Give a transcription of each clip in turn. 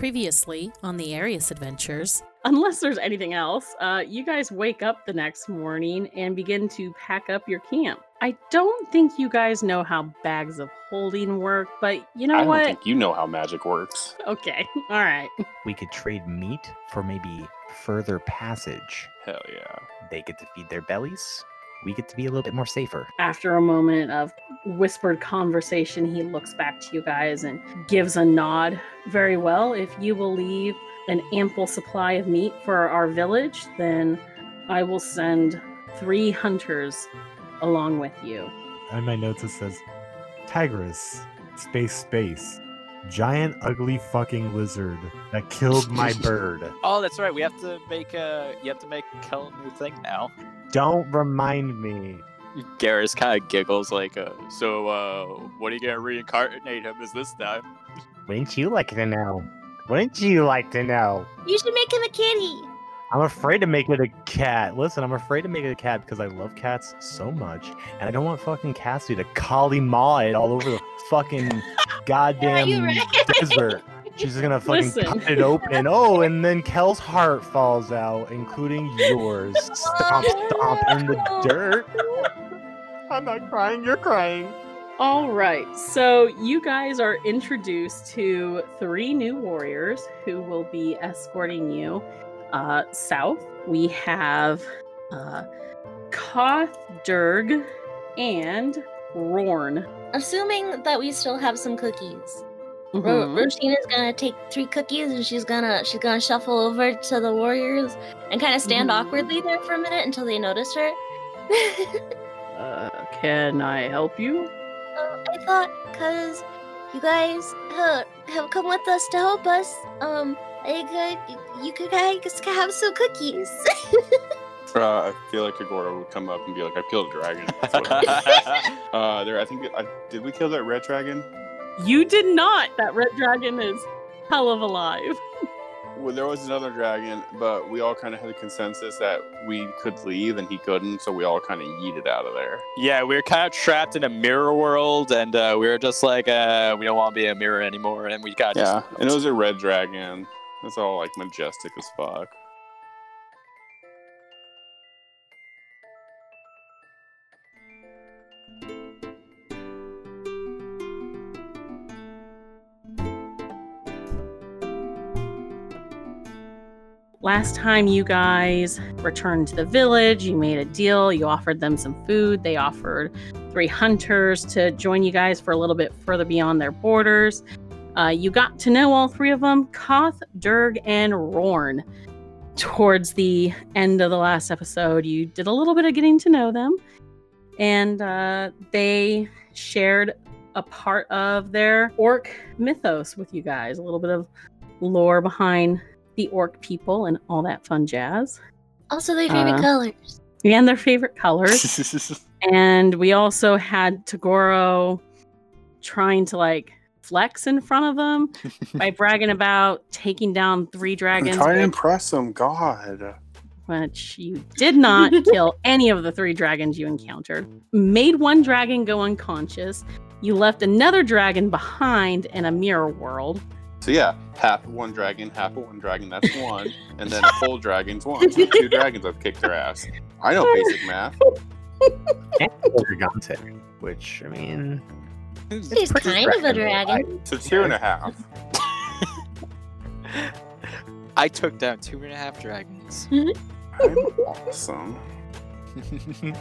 Previously on the Arius Adventures. Unless there's anything else, uh, you guys wake up the next morning and begin to pack up your camp. I don't think you guys know how bags of holding work, but you know I don't what? think you know how magic works. Okay, all right. We could trade meat for maybe further passage. Hell yeah. They get to feed their bellies. We get to be a little bit more safer. After a moment of whispered conversation, he looks back to you guys and gives a nod. Very well. If you will leave an ample supply of meat for our village, then I will send three hunters along with you. On my notes, it says Tigress, space, space, giant, ugly fucking lizard that killed my bird. Oh, that's right. We have to make a. You have to make Kel a new thing now. Don't remind me. Garrus kind of giggles like, uh, "So, uh, what are you gonna reincarnate him as this time?" Wouldn't you like to know? Wouldn't you like to know? You should make him a kitty. I'm afraid to make it a cat. Listen, I'm afraid to make it a cat because I love cats so much, and I don't want fucking Cassie to collie maw it all over the fucking goddamn you're right. desert. She's gonna fucking Listen. cut it open. Oh, and then Kel's heart falls out, including yours. Stomp, stomp in the dirt. I'm not crying. You're crying. All right. So you guys are introduced to three new warriors who will be escorting you uh, south. We have uh, Koth Durg and Rorn. Assuming that we still have some cookies. Ro- Mhm. Roshin's gonna take three cookies and she's gonna she's gonna shuffle over to the warriors and kind of stand Mhm. awkwardly there for a minute until they notice her. Uh, can I help you? Uh, I thought because you guys uh, have come with us to help us, um, I could, you could guys have some cookies. Uh, I feel like Tagoro would come up and be like, I killed a dragon. That's what uh, there, I think, I, did we kill that red dragon? You did not. That red dragon is hell of alive. Well, there was another dragon, but we all kind of had a consensus that we could leave and he couldn't, so we all kind of yeeted out of there. yeah, we were kind of trapped in a mirror world, and uh, we were just like, uh, we don't want to be a mirror anymore, and we got Yeah, and it was a red dragon. It's all like majestic as fuck. Last time you guys returned to the village, you made a deal. You offered them some food. They offered three hunters to join you guys for a little bit further beyond their borders. Uh, you got to know all three of them Koth, Durg, and Rorn. Towards the end of the last episode, you did a little bit of getting to know them, and uh, they shared a part of their orc mythos with you guys, a little bit of lore behind the orc people and all that fun jazz. Also, their favorite Uh, colors. and their favorite colors. And we also had tagoro trying to like flex in front of them by bragging about taking down three dragons Try to impress them, God. which you did not kill any of the three dragons you encountered. Made one dragon go unconscious. You left another dragon behind in a mirror world So yeah, half of one dragon, half of one dragon, that's one, and then a full dragon's one. So two dragons have kicked their ass. I know basic math. And Gigante, which I mean, She's kind of a dragon. So two and a half. I took down two and a half dragons. I'm awesome.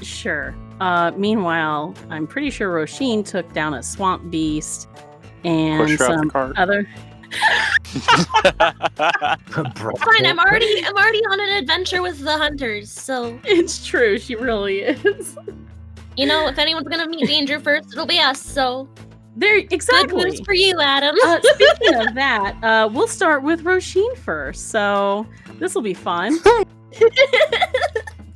Sure. Uh, meanwhile, I'm pretty sure Roshin took down a swamp beast and Push her off the some cart. other. Fine, I'm already I'm already on an adventure with the hunters, so It's true. She really is. you know if anyone's gonna meet danger first, it'll be us. So There, exactly. good exactly. news for you, Adam. Uh, speaking of that, uh, we'll start with Roshin first. So this will be fun.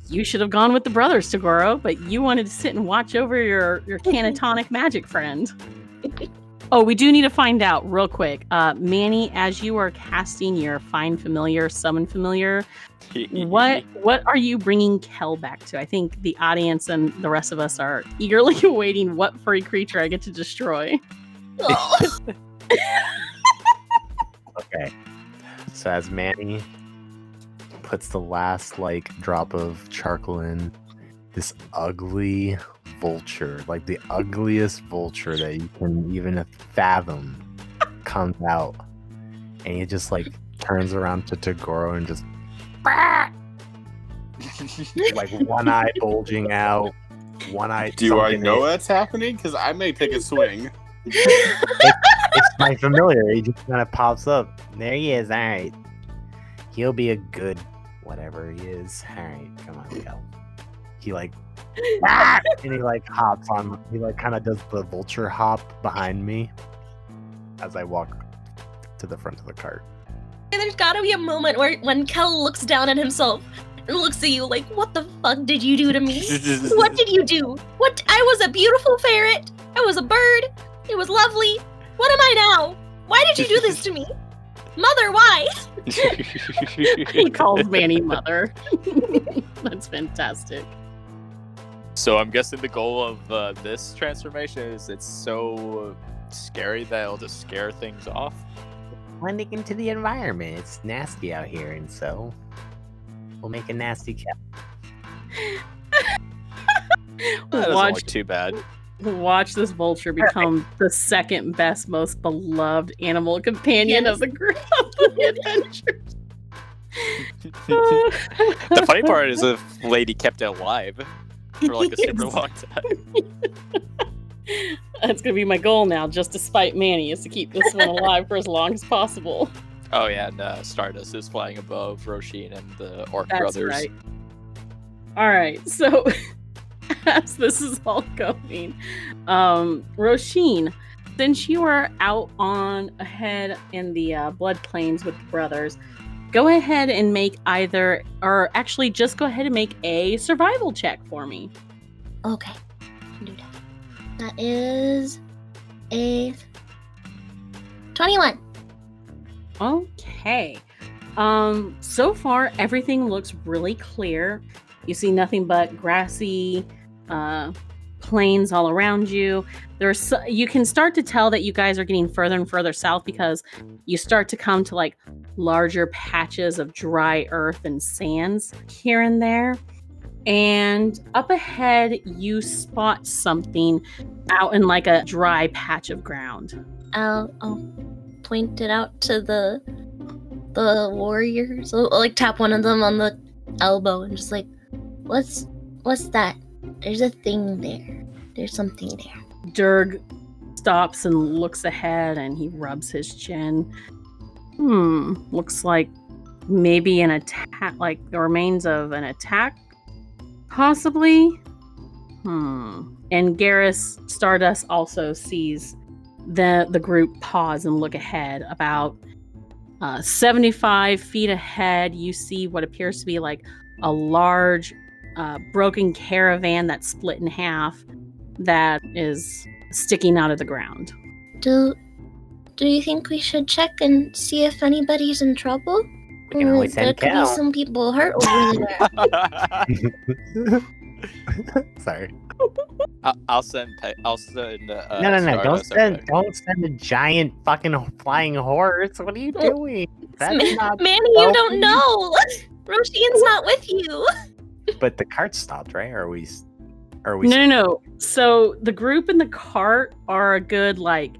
you should have gone with the brothers, Tagoro, but you wanted to sit and watch over your your canatonic magic friend. Oh, we do need to find out real quick. Uh, Manny, as you are casting your find familiar, summon familiar, what what are you bringing Kel back to? I think the audience and the rest of us are eagerly awaiting what furry creature I get to destroy. Oh. So as Manny puts the last like drop of charcoal in, this ugly vulture, like the ugliest vulture that you can even fathom, comes out, and he just like turns around to Tagoro and just like one eye bulging out, one eye. Do I know in. that's happening? Because I may take a swing. It's my familiar. He just kind of pops up. There he is. All right. He'll be a good whatever he is. All right, come on, go. He like, "Ah!" and he like hops on. He like kind of does the vulture hop behind me as I walk to the front of the cart. There's gotta be a moment where when Kel looks down at himself and looks at you like, "What the fuck did you do to me? what did you do? What? I was a beautiful ferret. I was a bird. It was lovely. What am I now? Why did you do this to me, Mother? Why?" he calls Manny mother. That's fantastic. So I'm guessing the goal of uh, this transformation is it's so scary that it'll just scare things off. Blending into the environment. It's nasty out here, and so we'll make a nasty cat. That watch, too bad. watch this vulture become the second best, most beloved animal companion Yes. of the group of the adventures. the funny part is if Lady kept it alive for like a super long time. That's gonna be my goal now, just to spite Manny, is to keep this one alive for as long as possible. Oh yeah, and uh, Stardust is flying above Roshin and the Orc That's brothers. right. All right, so as this is all going, um, Roshin, since you are out on ahead in the uh, Blood Plains with the brothers, go ahead and make either, or actually just go ahead and make a survival check for me. Okay, do that. That is a twenty-one. Okay. Um, so far everything looks really clear. You see nothing but grassy uh plains all around you. There's you can start to tell that you guys are getting further and further south because you start to come to like larger patches of dry earth and sands here and there. And up ahead you spot something out in like a dry patch of ground. I'll, I'll point it out to the the warriors. I'll, like tap one of them on the elbow and just like, what's what's that? There's a thing there. There's something there. Durg stops and looks ahead and he rubs his chin. Hmm, looks like maybe an attack, like the remains of an attack, possibly. Hmm. And Garrus Stardust also sees the the group pause and look ahead. About uh, 75 feet ahead, you see what appears to be like a large uh, broken caravan that's split in half that is sticking out of the ground. Do do you think we should check and see if anybody's in trouble? We can always there could Cal. be some people hurt over there. Sorry. I- I'll send. Pe- I'll send. Uh, no, no, no! Don't send, over. don't send a giant fucking flying horse. What are you Oh. doing? That's Man- not. Manny, you Oh. don't know. Roshin's not with you. But the cart stopped, right? Or are we? Are we? No, no, no. So the group in the cart are a good like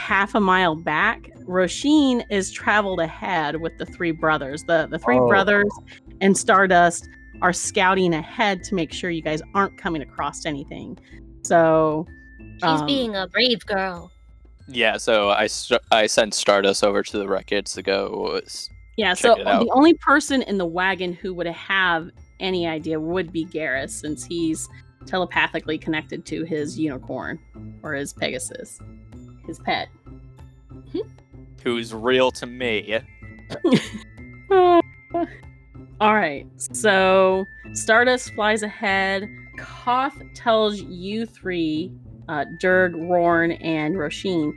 half a mile back. Roshin is traveled ahead with the three brothers. The the three Oh. brothers and Stardust are scouting ahead to make sure you guys aren't coming across anything. So She's um, being a brave girl. Yeah, so I st- I sent Stardust over to the wreckage to go. Yeah, check so the only person in the wagon who would have any idea would be Garrus, since he's telepathically connected to his unicorn or his Pegasus, his pet. Who's real to me? All right, so Stardust flies ahead. Koth tells you three, uh, Durg, Rorn, and Roshin,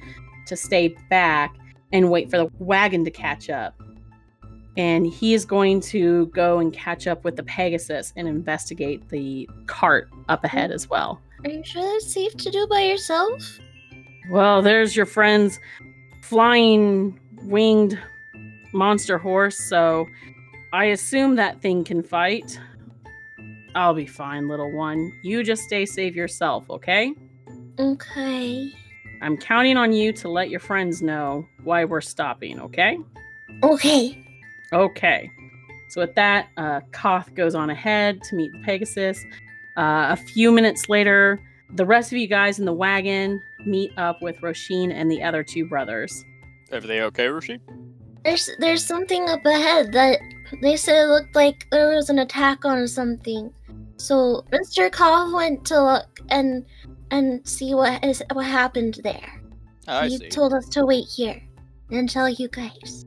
to stay back and wait for the wagon to catch up. And he is going to go and catch up with the Pegasus and investigate the cart up ahead as well. Are you sure that's safe to do by yourself? Well, there's your friend's flying winged monster horse, so I assume that thing can fight. I'll be fine, little one. You just stay safe yourself, okay? Okay. I'm counting on you to let your friends know why we're stopping, okay? Okay. Okay. So with that, uh, Koth goes on ahead to meet Pegasus. Uh, a few minutes later, the rest of you guys in the wagon meet up with Roshin and the other two brothers. Everything okay, Rushi? There's there's something up ahead that they said it looked like there was an attack on something. So Mr. Koth went to look and and see what is what happened there. I he see. told us to wait here and tell you guys.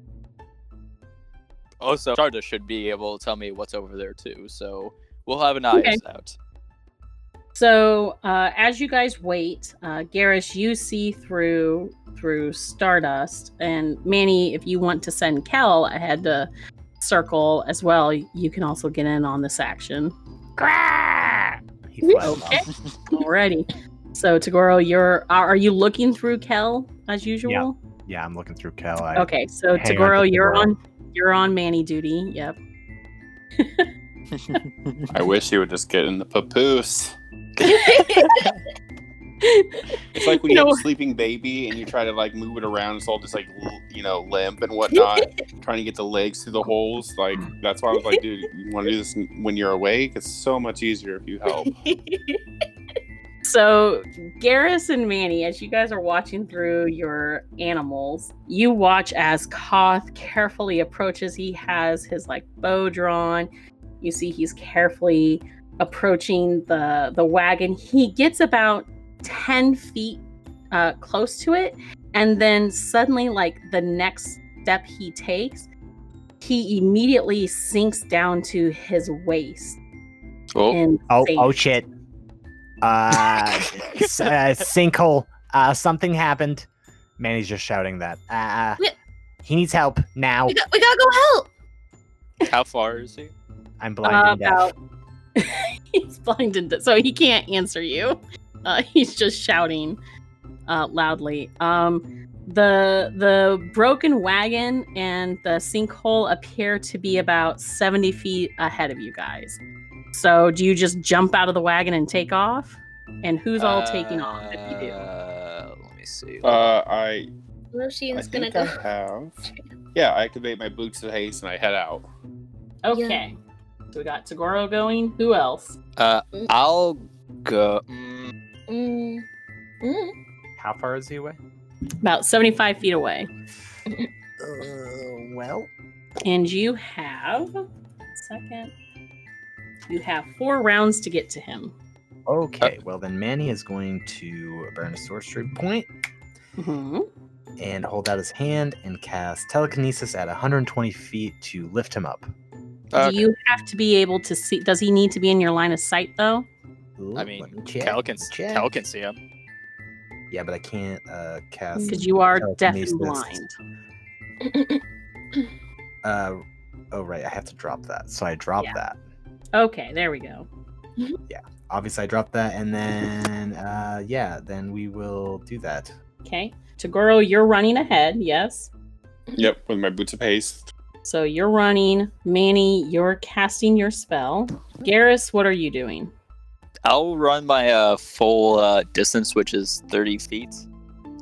Also, Stardust should be able to tell me what's over there too, so we'll have an eye Okay. out. So uh, as you guys wait, uh, Garrus, you see through through Stardust, and Manny, if you want to send Kel ahead to circle as well, you can also get in on this action. He Okay. off. Alrighty. So Tagoro, you're are are you looking through Kel as usual? Yeah, yeah I'm looking through Kel. I, Okay, so hang Tagoro, you're Tagoro. on you're on Manny duty. Yep. I wish he would just get in the papoose. It's like when You you, know- have a sleeping baby and you try to like move it around, it's all just like l- you know limp and whatnot, trying to get the legs through the holes. Like that's why I was like, dude, you want to do this when you're awake? It's so much easier if you help. So, Garrus and Manny, as you guys are watching through your animals, you watch as Koth carefully approaches. He has his like bow drawn. You see he's carefully approaching the the wagon. He gets about 10 feet uh, close to it, and then suddenly, like the next step he takes, he immediately sinks down to his waist. Oh, oh, oh shit. Uh, s- uh, sinkhole. Uh, something happened. Manny's just shouting that. Uh, Yeah. he needs help now. We, got, we gotta go help. how far is he? I'm blind Uh, and deaf. about he's blind and deaf, so he can't answer you. Uh, he's just shouting uh, loudly. Um, the the broken wagon and the sinkhole appear to be about seventy feet ahead of you guys. So, do you just jump out of the wagon and take off? And who's all taking off if you do? Uh, Let me see. Uh, I I Roshin's gonna go. I have. Yeah, I activate my boots of haste and I head out. Okay. So we got Tagoro going. Who else? Uh, I'll go. Mm, Mm. Mm. How far is he away? About seventy-five feet away. Uh, well, And you have second. You have four rounds to get to him. okay. Well, then Manny is going to burn a sorcery point hmm and hold out his hand and cast telekinesis at 120 feet to lift him up. okay. Do you have to be able to see? Does he need to be in your line of sight though? Ooh, I mean, let me check, Cal can check. Cal can see him. Yeah, but I can't uh, cast. Because you are deaf and blind. Uh, oh right, I have to drop that. So I drop Yeah. that. Okay, there we go. Yeah, obviously, I dropped that, and then uh, yeah, then we will do that. Okay, Tagoro, you're running ahead. Yes. Yep, with my boots of haste. So you're running. Manny, you're casting your spell. Garrus, what are you doing? I'll run my uh, full uh, distance, which is 30 feet,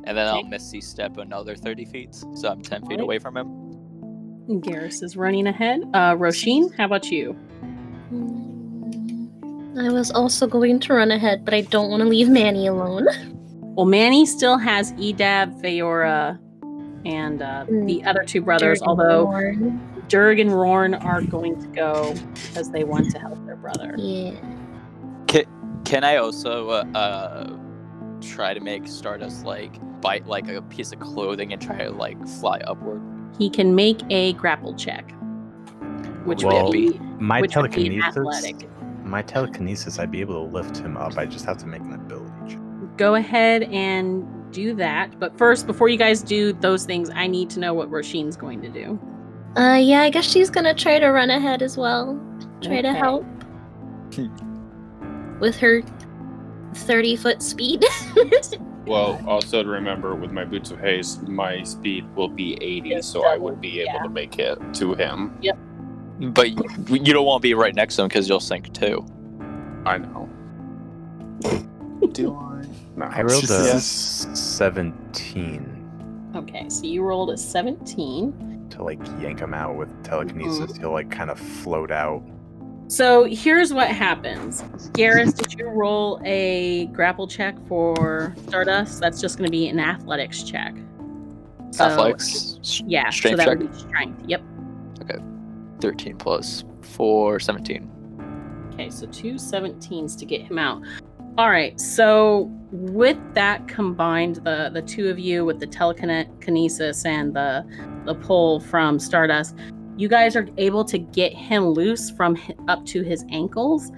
and then I'll Okay. misty step another 30 feet, so I'm 10 feet Alright. away from him. Garrus is running ahead. Uh, Roshin, how about you? Mm. I was also going to run ahead, but I don't want to leave Manny alone. Well, Manny still has Edab, Feora, and uh, the other two brothers, Dirk and although Lorne. Durg and Rorn are going to go because they want to help their brother. Yeah. Can I also uh, uh, try to make Stardust like bite like a piece of clothing and try to like fly upward? He can make a grapple check, which Well, would be My which would be telekinesis. athletic. My telekinesis, I'd be able to lift him up. I just have to make an ability check. Go ahead and do that. But first, before you guys do those things, I need to know what Roshin's going to do. Uh, yeah, I guess she's gonna try to run ahead as well. Try to help. with her 30 foot speed. Well, also to remember with my boots of haste, my speed will be 80, Yes, so I would be able yeah. to make it to him. But you, you don't want to be right next to him because you'll sink too. I know. Do I? No. I rolled a just- seventeen Okay, so you rolled a 17. to like yank him out with telekinesis. Mm-hmm. He'll like kind of float out. So here's what happens. Garrus, did you roll a grapple check for Stardust? That's just going to be an athletics check. So- Athletics, Yeah, Strength so that check? would be strength. Yep. 13 plus 4, 17. Okay, so two 17s to get him out. All right, so with that combined, the the two of you with the telekinesis and the the pull from Stardust, you guys are able to get him loose from up to his ankles.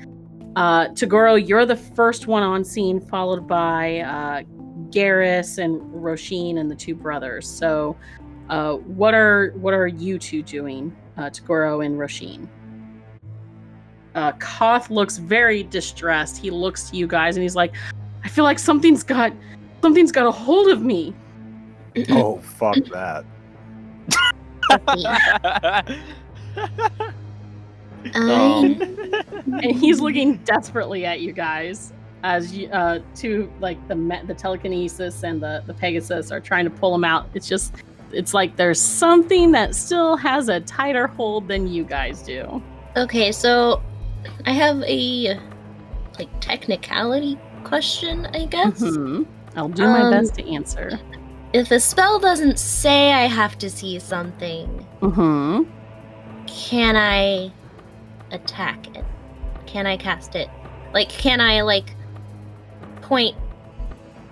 Uh, Tagoro, you're the first one on scene, followed by uh, Garrus and Roshin and the two brothers. So, uh, what are what are you two doing, uh, Tagoro and Roshin? Uh, Koth looks very distressed. He looks to you guys and he's like, "I feel like something's got something's got a hold of me." Oh fuck that! Um, and he's looking desperately at you guys as you uh two like the me- the telekinesis and the the pegasus are trying to pull him out it's just it's like there's something that still has a tighter hold than you guys do okay, so I have a like technicality question, I guess. Mhm. i'll do my Um, best to answer If a spell doesn't say I have to see something, hmm can I attack it? Can I cast it? Like, can I like point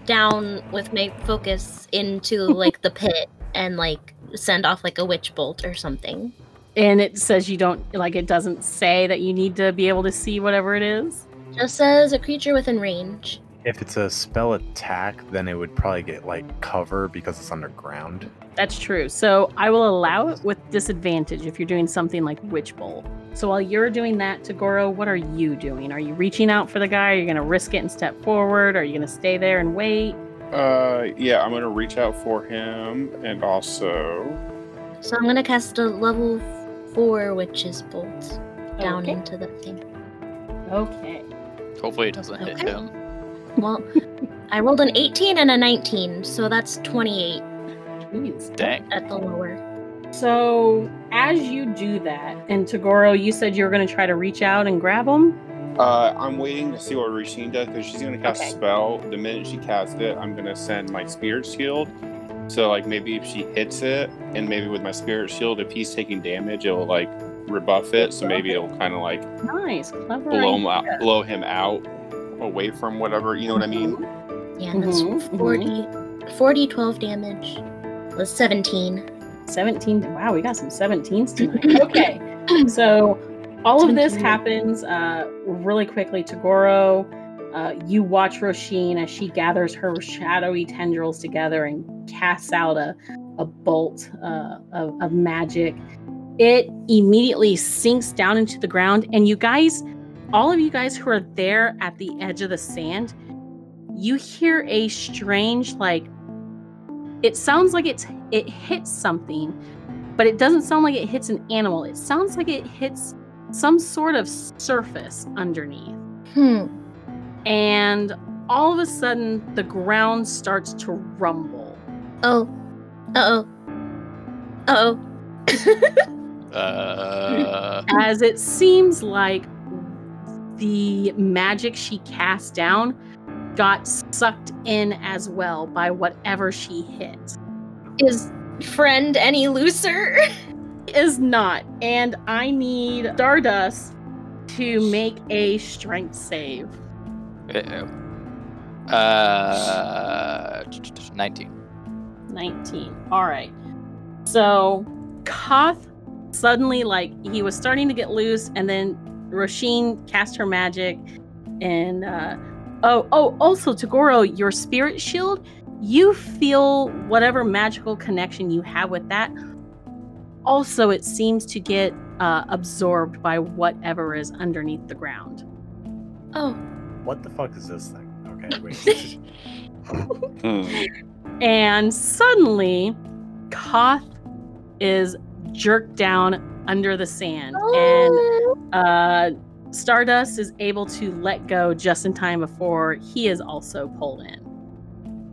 down with my focus into like the pit and like send off like a witch bolt or something? and it says you don't like it doesn't say that you need to be able to see whatever it is Just says a creature within range. If it's a spell attack, then it would probably get like cover because it's underground. That's true. So I will allow it with disadvantage if you're doing something like Witch Bolt. So while you're doing that, Tagoro, what are you doing? Are you reaching out for the guy? Are you going to risk it and step forward? Are you going to stay there and wait? Uh, yeah, I'm gonna reach out for him, and also, So I'm gonna cast a level four witch's bolt down Okay. into the thing. Okay. Hopefully it doesn't hit Okay. him. Well, I rolled an 18 and a 19, so that's 28 Jeez. Dang. at the lower. So as you do that, and Tagoro, you said you were going to try to reach out and grab him. Uh, I'm waiting to see what Roshin does because she's gonna cast Okay. a spell. The minute she casts it, I'm gonna send my spirit shield. So, like, maybe if she hits it, and maybe with my spirit shield, if he's taking damage, it'll like rebuff it. So maybe it'll kind of like Nice, clever. blow him out, blow him out away from whatever. You know what I mean? Yeah, that's Mhm, mhm. 40, 40, 12 damage. Was 17. 17. Wow, we got some 17s tonight. Okay. so all of this happens uh, really quickly. Tagoro, uh, you watch Roisin as she gathers her shadowy tendrils together and casts out a, a bolt uh, of, of magic. It immediately sinks down into the ground, and you guys, all of you guys who are there at the edge of the sand, you hear a strange, like, it sounds like it's it hits something, but it doesn't sound like it hits an animal. It sounds like it hits some sort of surface underneath. Hmm. And all of a sudden, the ground starts to rumble. Oh. Uh oh. Uh oh. Uh, As it seems like the magic she cast down got sucked in as well by whatever she hit. Is friend any looser? Is not. And I need Stardust to make a strength save. uh, 19. 19. All right. So Koth suddenly, like, he was starting to get loose, and then Roshin cast her magic. And, uh, oh, oh, also, Tagoro, your spirit shield, you feel whatever magical connection you have with that. Also, it seems to get uh, absorbed by whatever is underneath the ground. Oh. What the fuck is this thing? Okay, wait. Hmm. and suddenly Koth is jerked down under the sand and uh Stardust is able to let go just in time before he is also pulled in.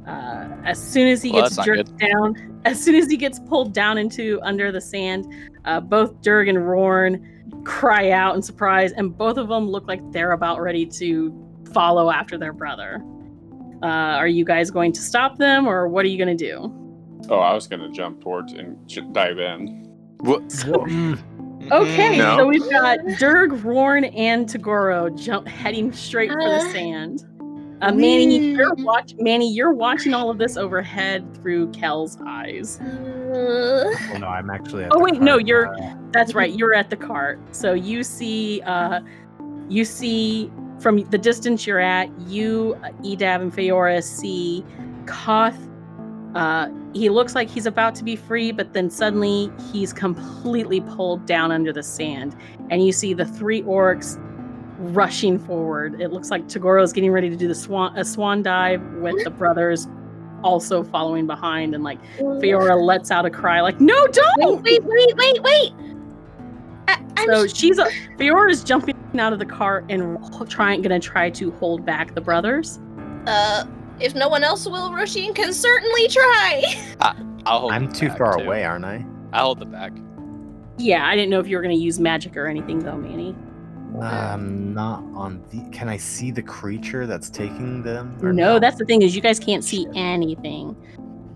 Uh, as soon as he Well, gets that's not jerked down, as soon as he gets pulled down into under the sand, uh, both Durg and Rorn cry out in surprise, and both of them look like they're about ready to follow after their brother. Uh, are you guys going to stop them, or what are you going to do? Oh, I was gonna jump towards and j- dive in. What? Mm, Okay, No. so we've got Durg, Rorn, and Tagoro jump heading straight for the Uh. sand. Uh, Manny, you're watch Manny, you're watching all of this overhead through Kel's eyes. Well, no, I'm actually. At Oh the wait, no, you're Uh, that's right. You're at the cart. So you see uh you see from the distance you're at, you, uh, Edab and Feora see Koth uh he looks like he's about to be free, but then suddenly he's completely pulled down under the sand. And you see the three orcs rushing forward. It looks like Tagoro's getting ready to do the swan a swan dive with the brothers also following behind and like Fiora lets out a cry like, "No, don't!" Wait, wait, wait, wait, wait. I, So she's a Fiora's jumping out of the car and trying gonna try to hold back the brothers. uh, if no one else will, Roshin can certainly try. I'll hold I'm too far too. away, aren't I? I'll hold the back. Yeah, I didn't know if you were gonna use magic or anything though, Manny. Um, not on the. Can I see the creature that's taking them? or No, no? that's the thing is you guys can't see anything.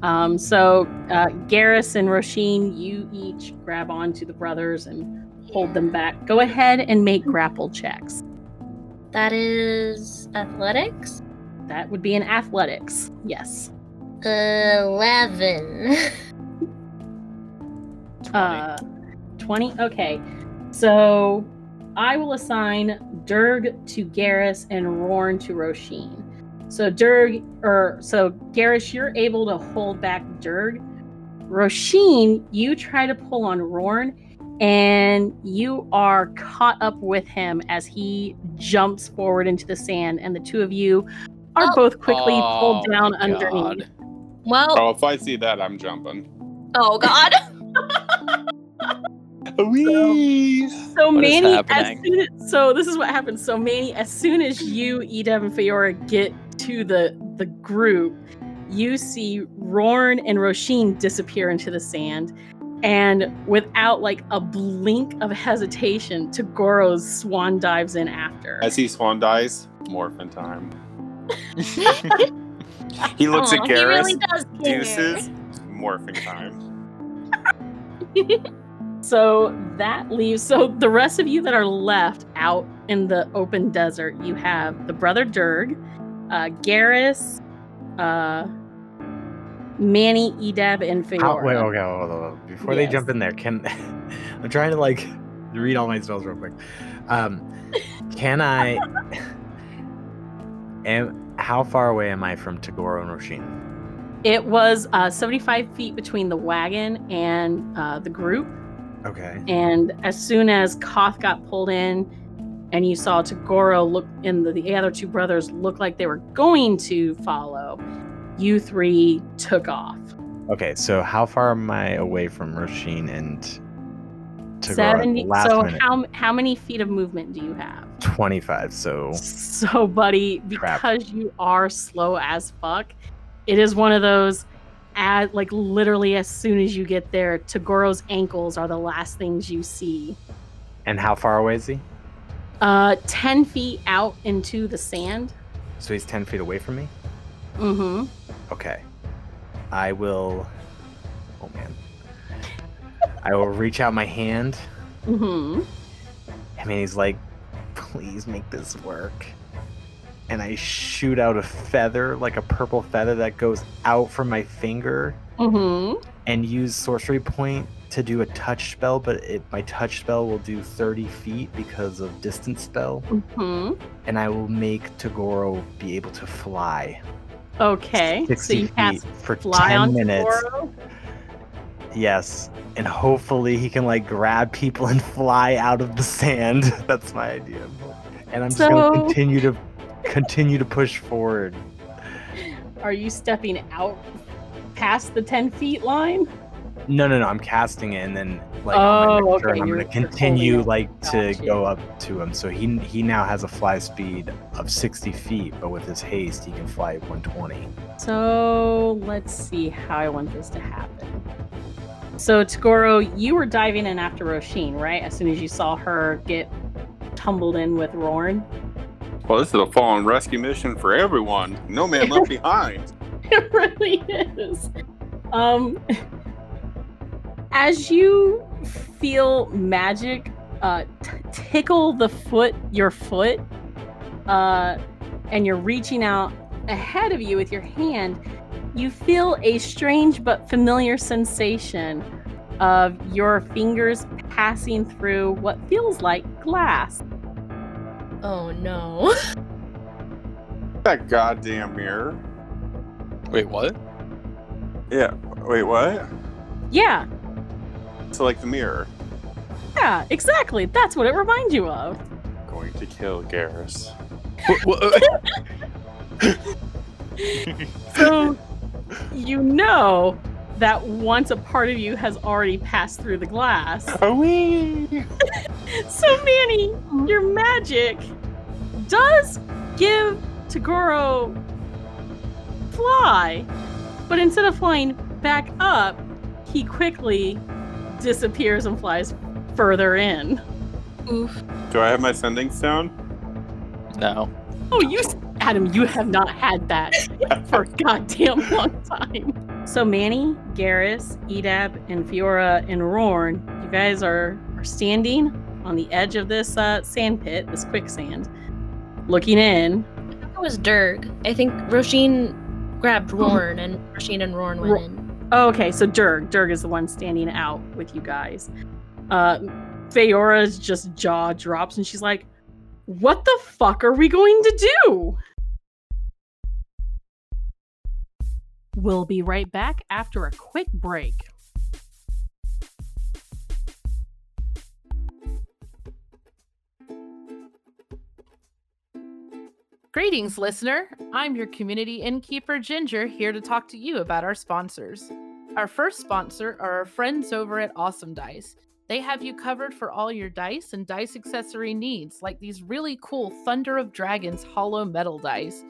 Um, so uh, Garrus and Roshin, you each grab onto the brothers and hold them back. Go ahead and make grapple checks. That is athletics. That would be in athletics. Yes. Eleven. 20. Uh, 20? Okay. So I will assign Durg to Garrus and Rorn to Roshin. So Durg, or so Garrus, you're able to hold back Durg. Roshin, you try to pull on Rorn, and you are caught up with him as he jumps forward into the sand, and the two of you are Oh. both quickly Oh pulled down my underneath. God. Oh, well, Oh, if I see that, I'm jumping. oh god. Whee! So What is Manny, as soon as, so this is what happens. So Manny, as soon as you, Edeb, and Feora get to the the group, you see Rorn and Roshin disappear into the sand, and without like a blink of hesitation, Tagoro's swan dives in after. As he swan dives, morphin time. he looks Aw, at He really does care. deuces, morphing time. So that leaves. So the rest of you that are left out in the open desert, you have the brother Durg, uh, Garrus, uh, Manny, Edeb, and Feora. How, wait, okay, hold on, hold on. Before they jump in there, can I'm trying to like read all my spells real quick. Um, can I? am how far away am I from Tagoro and Roshin? It was uh, 75 feet between the wagon and uh, the group. Okay. And as soon as Koth got pulled in, and you saw Tagoro look, and the, the other two brothers look like they were going to follow, you three took off. Okay. So how far am I away from Roshin and Tagoro? at 70 Last so minute. how how many feet of movement do you have 25. So so buddy Crap. because you are slow as fuck it is one of those as like literally as soon as you get there tagoro's ankles are the last things you see and how far away is he? uh 10 feet out into the sand So he's 10 feet away from me. mm-hmm Okay. I will. Oh man. I will reach out my hand. mm-hmm I mean, he's like, please make this work. And I shoot out a feather, like a purple feather that goes out from my finger, mm-hmm and use sorcery point to do a touch spell. But it, my touch spell will do 30 feet because of distance spell, mm-hmm and I will make Tagoro be able to fly okay so 60 you feet cast for fly 10 on minutes. Tagoro. Yes, and hopefully he can like grab people and fly out of the sand. That's my idea. And I'm just So- gonna continue to continue to push forward. are you stepping out past the 10 feet line? No, no, no. I'm casting it, and then like Oh, my okay, turn, I'm gonna continue like to Gotcha. go up to him. So he he now has a fly speed of 60 feet, but with his haste, he can fly 120. So let's see how I want this to happen. So Tagoro, you were diving in after Roshin, right? As soon as you saw her get tumbled in with Rorn. Well, this is a fall and rescue mission for everyone. No man left behind. It really is. Um, as you feel magic uh, t- tickle the foot, your foot, uh, and you're reaching out ahead of you with your hand, you feel a strange but familiar sensation of your fingers passing through what feels like glass. Oh no. That goddamn mirror. Wait, what? Yeah. Wait, what? Yeah, So like the mirror. yeah, exactly. That's what it reminds you of. Going to kill Garrus. Uh, so you know that once a part of you has already passed through the glass. Oh wee! So Manny, your magic does give Tagoro fly, but instead of flying back up, he quickly disappears and flies further in. Oof. Do I have my sending stone? No. Oh, you, Adam, you have not had that for a goddamn long time. So Manny, Garrus, Edab, and Fiora and Rorn, you guys are, are standing on the edge of this uh, sand pit, this quicksand, looking in. That was Durg. I think Roshin grabbed Rorn and Roshin and Rorn went Ro- in. Oh, okay, so Durg, Durg is the one standing out with you guys. Uh, Feora's just jaw drops and she's like, "What the fuck are we going to do?" We'll be right back after a quick break. Greetings, listener. I'm your community innkeeper, Ginger, here to talk to you about our sponsors. Our first sponsor are our friends over at Awesome Dice. They have you covered for all your dice and dice accessory needs, like these really cool Thunder of Dragons hollow metal dice.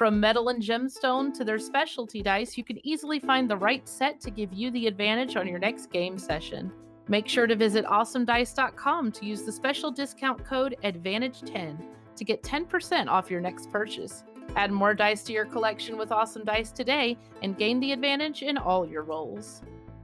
From metal and gemstone to their specialty dice, you can easily find the right set to give you the advantage on your next game session. Make sure to visit awesomedice.com to use the special discount code ADVANTAGE10 to get 10% off your next purchase. Add more dice to your collection with Awesome Dice today and gain the advantage in all your rolls.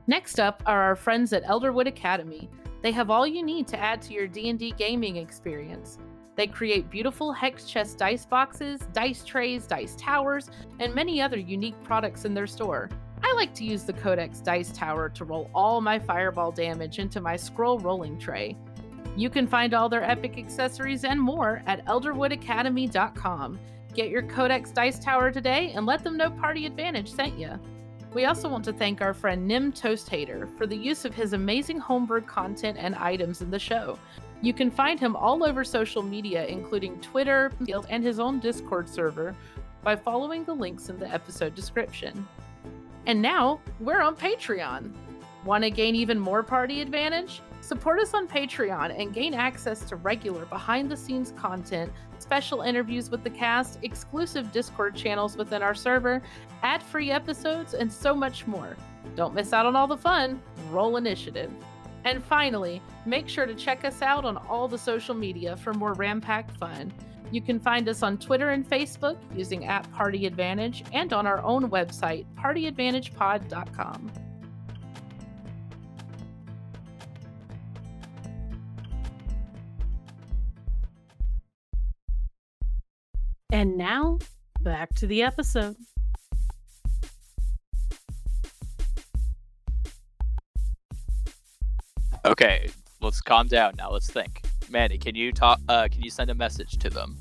Next up are our friends at Elderwood Academy. They have all you need to add to your D&D gaming experience. They create beautiful hex chest dice boxes, dice trays, dice towers, and many other unique products in their store. I like to use the Codex Dice Tower to roll all my fireball damage into my scroll rolling tray. You can find all their epic accessories and more at elderwoodacademy.com. Get your Codex Dice Tower today and let them know Party Advantage sent you. We also want to thank our friend Nim Toast Hater for the use of his amazing homebrew content and items in the show. You can find him all over social media, including Twitter and his own Discord server, by following the links in the episode description. And now we're on Patreon. Want to gain even more party advantage? Support us on Patreon and gain access to regular behind the scenes content, special interviews with the cast, exclusive Discord channels within our server, ad free episodes, and so much more. Don't miss out on all the fun. Roll initiative. And finally, make sure to check us out on all the social media for more Rampack fun. You can find us on Twitter and Facebook using at Party Advantage and on our own website, partyadvantagepod.com. And now, back to the episode. Okay, let's calm down now. Let's think. Manny, can you talk? Uh, can you send a message to them?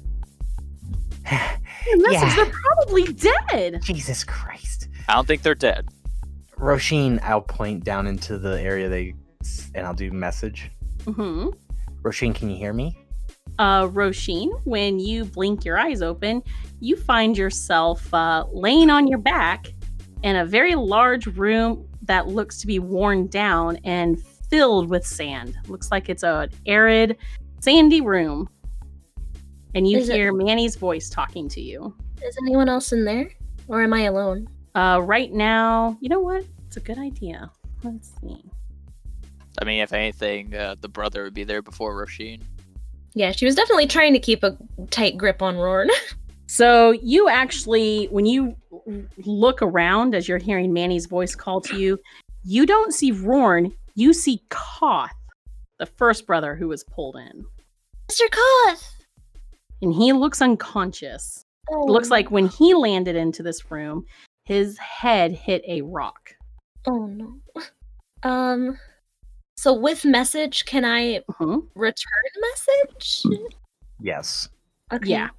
Message, Yeah. they're probably dead. Jesus Christ. I don't think they're dead. Roshin, I'll point down into the area they, and I'll do message. hmm Roshin, can you hear me? uh, Roisin, when you blink your eyes open, you find yourself uh, laying on your back in a very large room that looks to be worn down and filled with sand. Looks like it's an arid, sandy room. And you Is it- hear Manny's voice talking to you. Is anyone else in there? Or am I alone? Uh, right now, you know what? It's a good idea. Let's see. I mean, if anything, uh, the brother would be there before Roshin. Yeah, she was definitely trying to keep a tight grip on Rorn. So you actually, when you look around as you're hearing Manny's voice call to you, you don't see Rorn. You see Koth, the first brother who was pulled in, Mr. Koth! and he looks unconscious. Oh, looks like when he landed into this room, his head hit a rock. Oh no. Um. So with message, can I Mhm. return message? Yes. Okay. Yeah.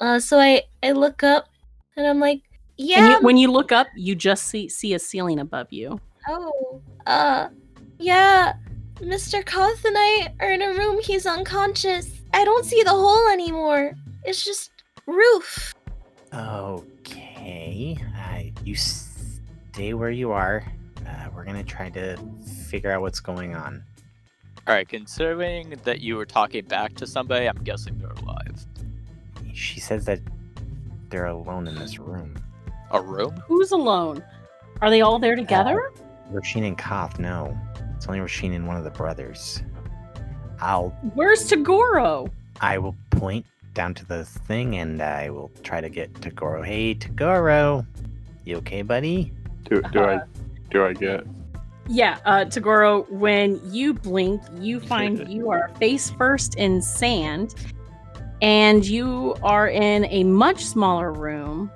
Uh. So I I look up and I'm like, And yeah. you, when you look up, you just see see a ceiling above you. oh. Uh. Yeah. Mr. Koth and I are in a room. He's unconscious. I don't see the hole anymore. It's just roof. Okay. Uh, you stay where you are. Uh, we're gonna try to figure out what's going on. All right, considering that you were talking back to somebody, I'm guessing they're alive. She says that they're alone in this room. A room? Who's alone? Are they all there together? Roshin and Koth, no. It's only Roshin and one of the brothers. I'll Where's Tagoro? I will point down to the thing and I will try to get Tagoro. Hey Tagoro. You okay, buddy? Do, do I do I get? Yeah, uh, Tagoro, when you blink, you find you are face first in sand, and you are in a much smaller room,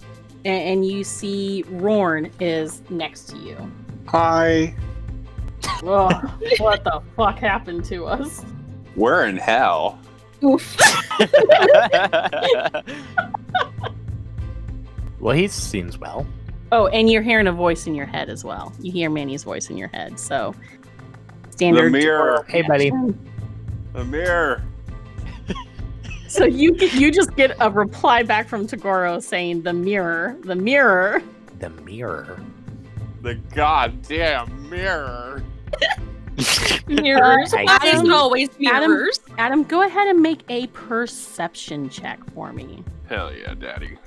a- and you see Rorn is next to you. Hi. Ugh, what the fuck happened to us? We're in hell. Oof. Well, he seems well. Oh, and you're hearing a voice in your head as well. You hear Manny's voice in your head, so The standard. mirror. Hey, buddy. The mirror. So you get, you just get a reply back from Tagoro saying the mirror, the mirror. The mirror. The goddamn mirror. Mirrors. I Why is Adam- it always Adam- mirrors? Adam, go ahead and make a perception check for me. Hell yeah, daddy.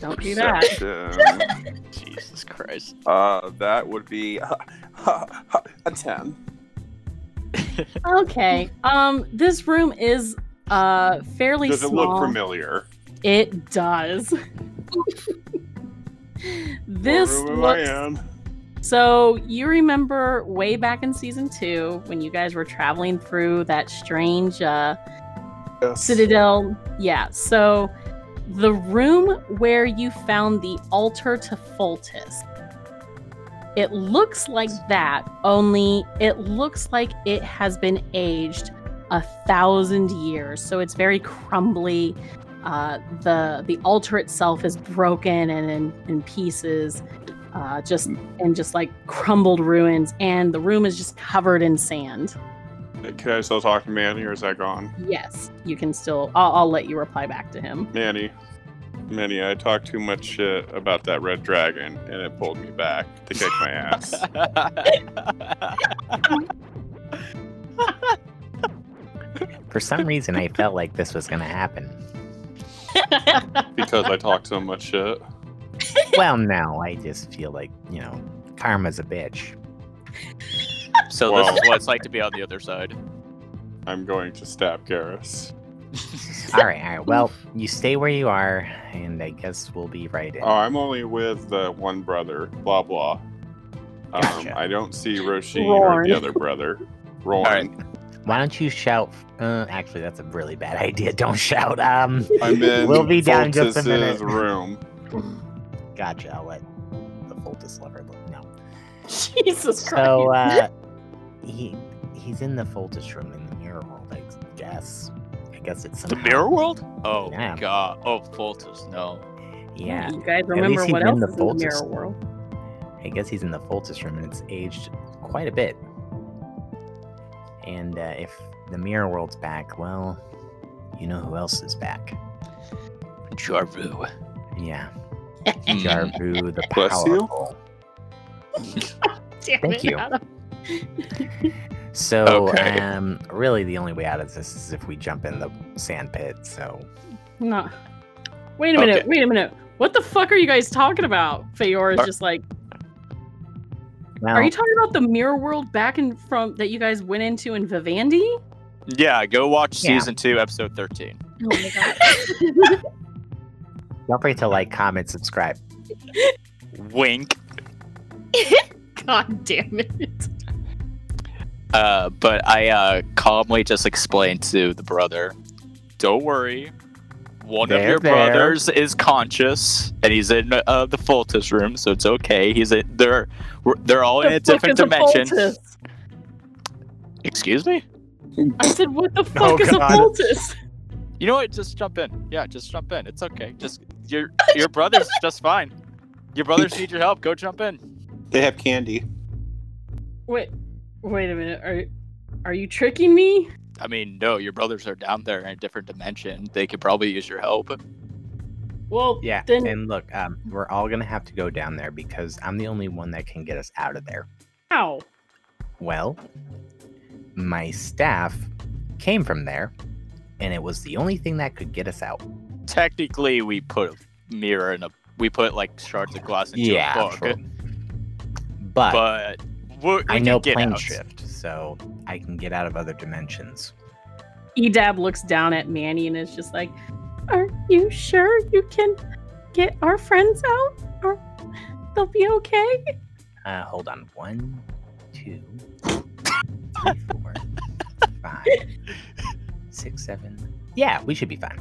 Don't do that. Jesus Christ. uh, that would be a ten. Okay. Um, this room is uh fairly Does it small. look familiar? It does. this What room am I looks in? So you remember way back in season two when you guys were traveling through that strange uh Yes. Citadel. Yeah. So the room where you found the altar to Fultus. It looks like that, only it looks like it has been aged a thousand years. So it's very crumbly. Uh, the the altar itself is broken and in, in pieces, uh, just and just like crumbled ruins, and the room is just covered in sand. Can I still talk to Manny, or is that gone? Yes, you can still. I'll, I'll let you reply back to him. Manny, Manny, I talked too much shit about that red dragon, and it pulled me back to kick my ass. For some reason, I felt like this was gonna happen. because I talked so much shit. Well, no, I just feel like you know, karma's a bitch. so Well- this is what it's like to be on the other side. I'm going to stab Garrus. All right, all right. Well, you stay where you are, and I guess we'll be right in. Oh, I'm only with the one brother. Blah blah. Um, Gotcha. I don't see Roshin or Rorn. the other brother. Rorn. Alright. Why don't you shout? Uh, actually, that's a really bad idea. Don't shout. Um, I'm in We'll be down in just a Fultus's minute. room. gotcha. I'll let the Fultus lover know. Jesus Christ. So, uh, he he's in the Fultus room in the mirror world, I guess. I guess it's The mirror world? Oh Yeah. god. Oh, Fultus, no. Yeah, You guys remember he's what in else the is in the Fultus. mirror world? I guess he's in the Fultus room, and it's aged quite a bit. And uh, if the mirror world's back, well, you know who else is back? Jarvu. Yeah, Mm. Jarvu the Bless you. powerful. Damn Thank it, you. So, Okay. um, really, the only way out of this is if we jump in the sand pit. So, No. Wait a minute. Okay. Wait a minute. What the fuck are you guys talking about? Fiora's is just like, well, are you talking about the mirror world back in from that you guys went into in Vivendi? Yeah, go watch Yeah. season two, episode thirteen. Oh my god. don't forget to like, comment, subscribe. Wink. God damn it. Uh, but I uh, calmly just explained to the brother, "Don't worry, one of your there." brothers is conscious, and he's in uh, the Fultus room, so it's okay. He's in, they're they're all in a different is a dimension. Excuse me. I said, what the fuck Oh, is God. a poultice? You know what? Just jump in. Yeah, just jump in. It's okay. Just your your brother's just fine. Your brothers need your help. Go jump in. They have candy. Wait, wait a minute. Are are you tricking me? I mean, no, your brothers are down there in a different dimension. They could probably use your help. Well, Yeah, Then and look, um, we're all gonna have to go down there because I'm the only one that can get us out of there. how? Well, my staff came from there, and it was the only thing that could get us out. Technically, we put a mirror in a. We put like shards of glass into yeah, a book. true. But, But we, we I know get plane out. shift, so I can get out of other dimensions. Edab looks down at Manny and is just like, "Are you sure you can get our friends out? Or they'll be okay?" Uh, hold on. One, two, three, four, five, six, seven. Yeah, we should be fine.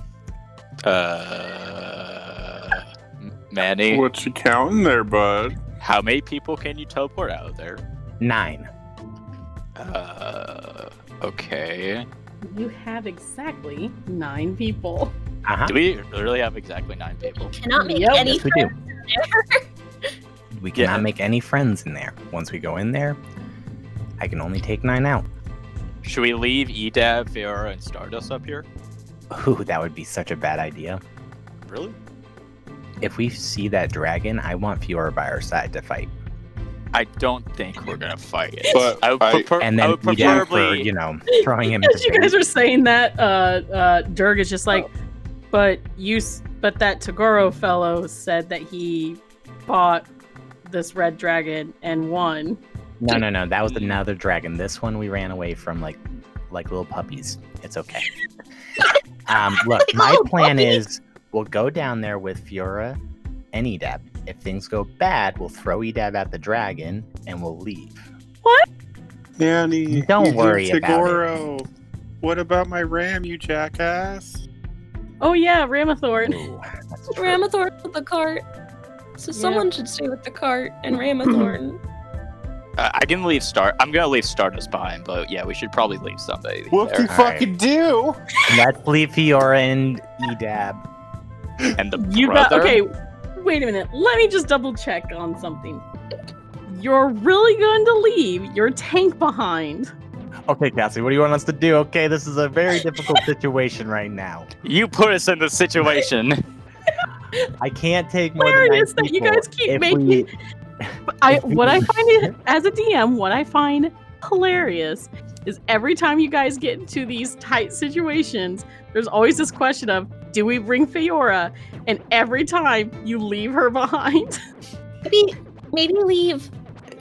Uh, M- Manny, What you counting there, bud? how many people can you teleport out of there? Nine. Uh, okay. You have exactly nine people. Uh huh. Do we really have exactly nine people? Cannot make Yep. any Yes, we do. We cannot Yeah. make any friends in there. Once we go in there, I can only take nine out. Should we leave Edab, Fiora, and Stardust up here? Ooh, that would be such a bad idea. Really? If we see that dragon, I want Fiora by our side to fight. I don't think we're gonna fight it. But I would, I- prefer, And I then would be down for, you know, throwing him As into you guys bait. are saying that, uh, uh, Durg is just like, "But you, but that Tagoro fellow said that he fought this red dragon and won." No, no, no. That was another dragon. This one we ran away from like like little puppies. It's okay. Um, look, my little plan puppies. is we'll go down there with Fiora and Edab. If things go bad, we'll throw Edab at the dragon and we'll leave. What? Nanny, Don't you worry did about it. What about my ram, you jackass? Oh yeah, Ramathorn. Ooh. Ramathorn with the cart. So someone should stay with the cart and Ramathorn. Uh, I can leave Star. I'm gonna leave Stardust behind, but yeah, we should probably leave somebody What there. de fucking do? Let's leave Fiora and Edab. And the You got brother. okay. Wait a minute. Let me just double check on something. You're really going to leave your tank behind? Okay, Cassie, what do you want us to do? Okay, this is a very difficult situation right now. You put us in this situation. I can't take more Where than nine is that you guys keep if making- we- I what I find it as a DM, what I find hilarious is every time you guys get into these tight situations, there's always this question of, do we bring Fiora? And every time you leave her behind. Maybe maybe leave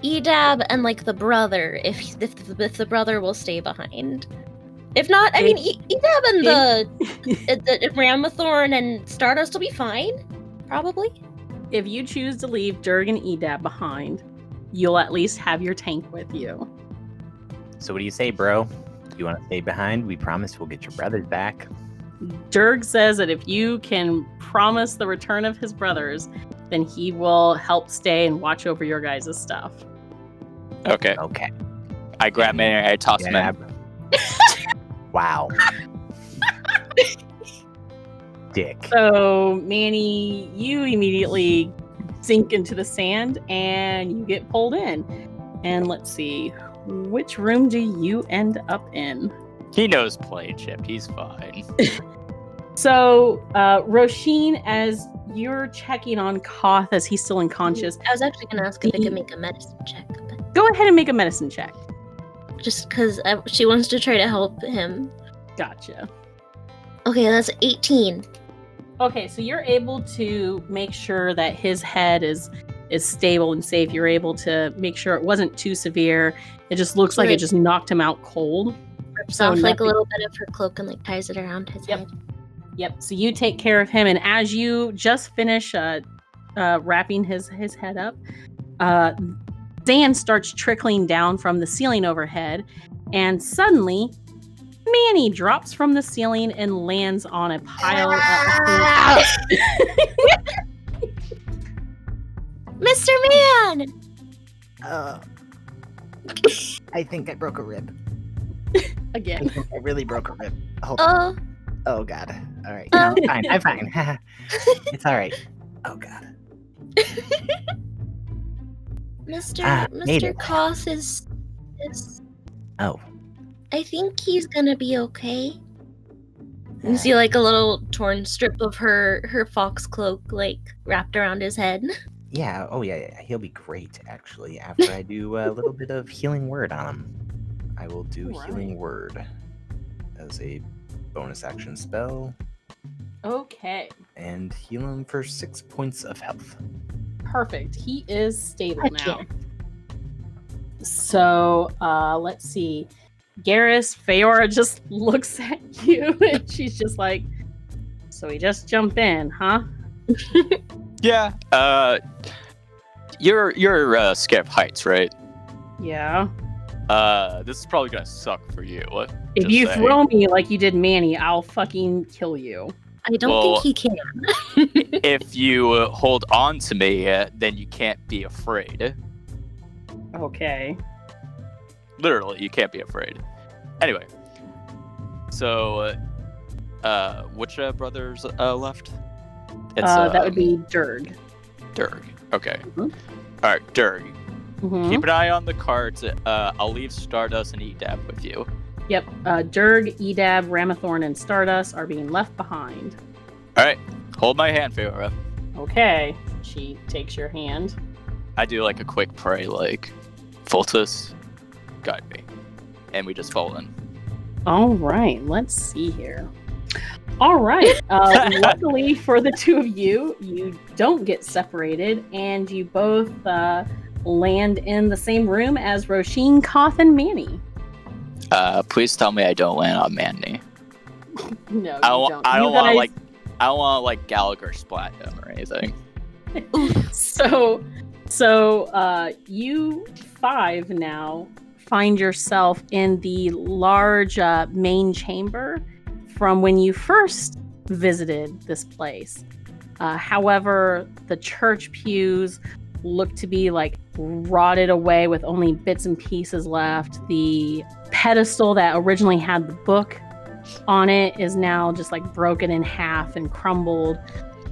Edab and like the brother if if, if the brother will stay behind. If not, I mean E- Edab and the, the Ramathorn and Stardust will be fine, probably. If you choose to leave Durg and Edab behind, you'll at least have your tank with you. So what do you say, bro? You want to stay behind? We promise we'll get your brothers back. Durg says that if you can promise the return of his brothers, then he will help stay and watch over your guys' stuff. Okay. Okay. I grab Manny and I toss him in. wow. Dick. So, Manny, you immediately sink into the sand and you get pulled in. And let's see, which room do you end up in? He knows play chip. He's fine. So, uh, Roshin, as you're checking on Koth as he's still unconscious, I was actually gonna ask if I could make a medicine check, but go ahead and make a medicine check. just because she wants to try to help him. Gotcha. Okay, that's 18. Okay, so you're able to make sure that his head is is stable and safe. You're able to make sure it wasn't too severe. It just looks like it just knocked him out cold. Rips So off like a little bit of her cloak and like ties it around his Yep. head. Yep. So you take care of him, and as you just finish uh, uh, wrapping his his head up, uh, sand starts trickling down from the ceiling overhead, and suddenly, Manny drops from the ceiling and lands on a pile of. Mr. Man! Uh, I think I broke a rib. Again. think I really broke a rib. Hold on. Oh, Oh god. All right. No, I'm fine. I'm fine. it's all right. Oh god. Mr. Ah, Mr. it. Koth is is Oh. I think he's gonna be okay. You see like a little torn strip of her her fox cloak like wrapped around his head. Yeah. Oh yeah. yeah. He'll be great actually. After I do a little bit of healing word on him, I will do Alright. healing word as a bonus action spell Okay. and heal him for six points of health. Perfect. He is stable Heck now. So uh let's see. Garrus, Fiora just looks at you and she's just like, So we just jump in, huh? Yeah. Uh, you're you're uh, scared of heights, right? Yeah. Uh, this is probably gonna suck for you. If you saying. throw me like you did Manny, I'll fucking kill you. I don't Well- think he can. if you uh, hold on to me, uh, then you can't be afraid. Okay. Literally, you can't be afraid. Anyway, so uh, uh, which uh, brothers uh, left? uh, that would um, be Durg. Durg. Okay. Mhm. All right, Durg. Mhm. Keep an eye on the cards. Uh, I'll leave Stardust and Edab with you. Yep. Uh, Durg, Edab, Ramathorn, and Stardust are being left behind. All right, hold my hand, Fiora. Okay. She takes your hand. I do like a quick pray, like, Fultus, guide me, and we just fall in. All right, let's see here. All right. Uh, luckily for the two of you, you don't get separated, and you both uh, land in the same room as Roshin, Koth, and Manny. Uh, please tell me I don't land on Manny. No, I you don't. don't. I don't want guys- like. I don't want like Gallagher splat him or anything. so so uh you five now find yourself in the large uh, main chamber from when you first visited this place. Uh, however the church pews look to be like rotted away with only bits and pieces left. The pedestal that originally had the book on it is now just like broken in half and crumbled.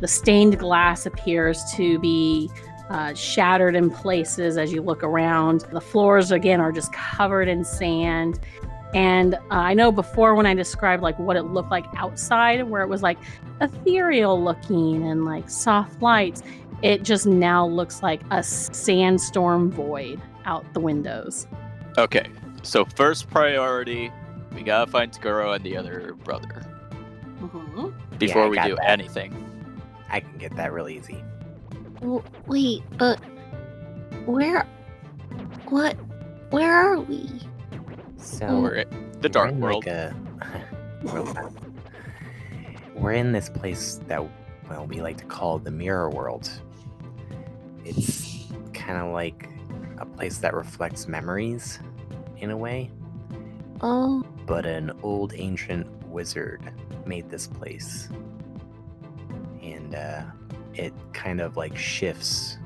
The stained glass appears to be uh, shattered in places as you look around. The floors again are just covered in sand. And uh, I know before when I described like what it looked like outside, where it was like ethereal looking and like soft lights, it just now looks like a sandstorm void out the windows. Okay, so first priority, we gotta find Tagoro and the other brother Mhm. before I we do that. anything. I can get that real easy. W- Wait, but where what where are we? So We're in the we're dark in, world. Like a, world. We're in this place that well we like to call the mirror world. It's kind of like a place that reflects memories, in a way. Oh, But an old ancient wizard made this place, and uh, it kind of like shifts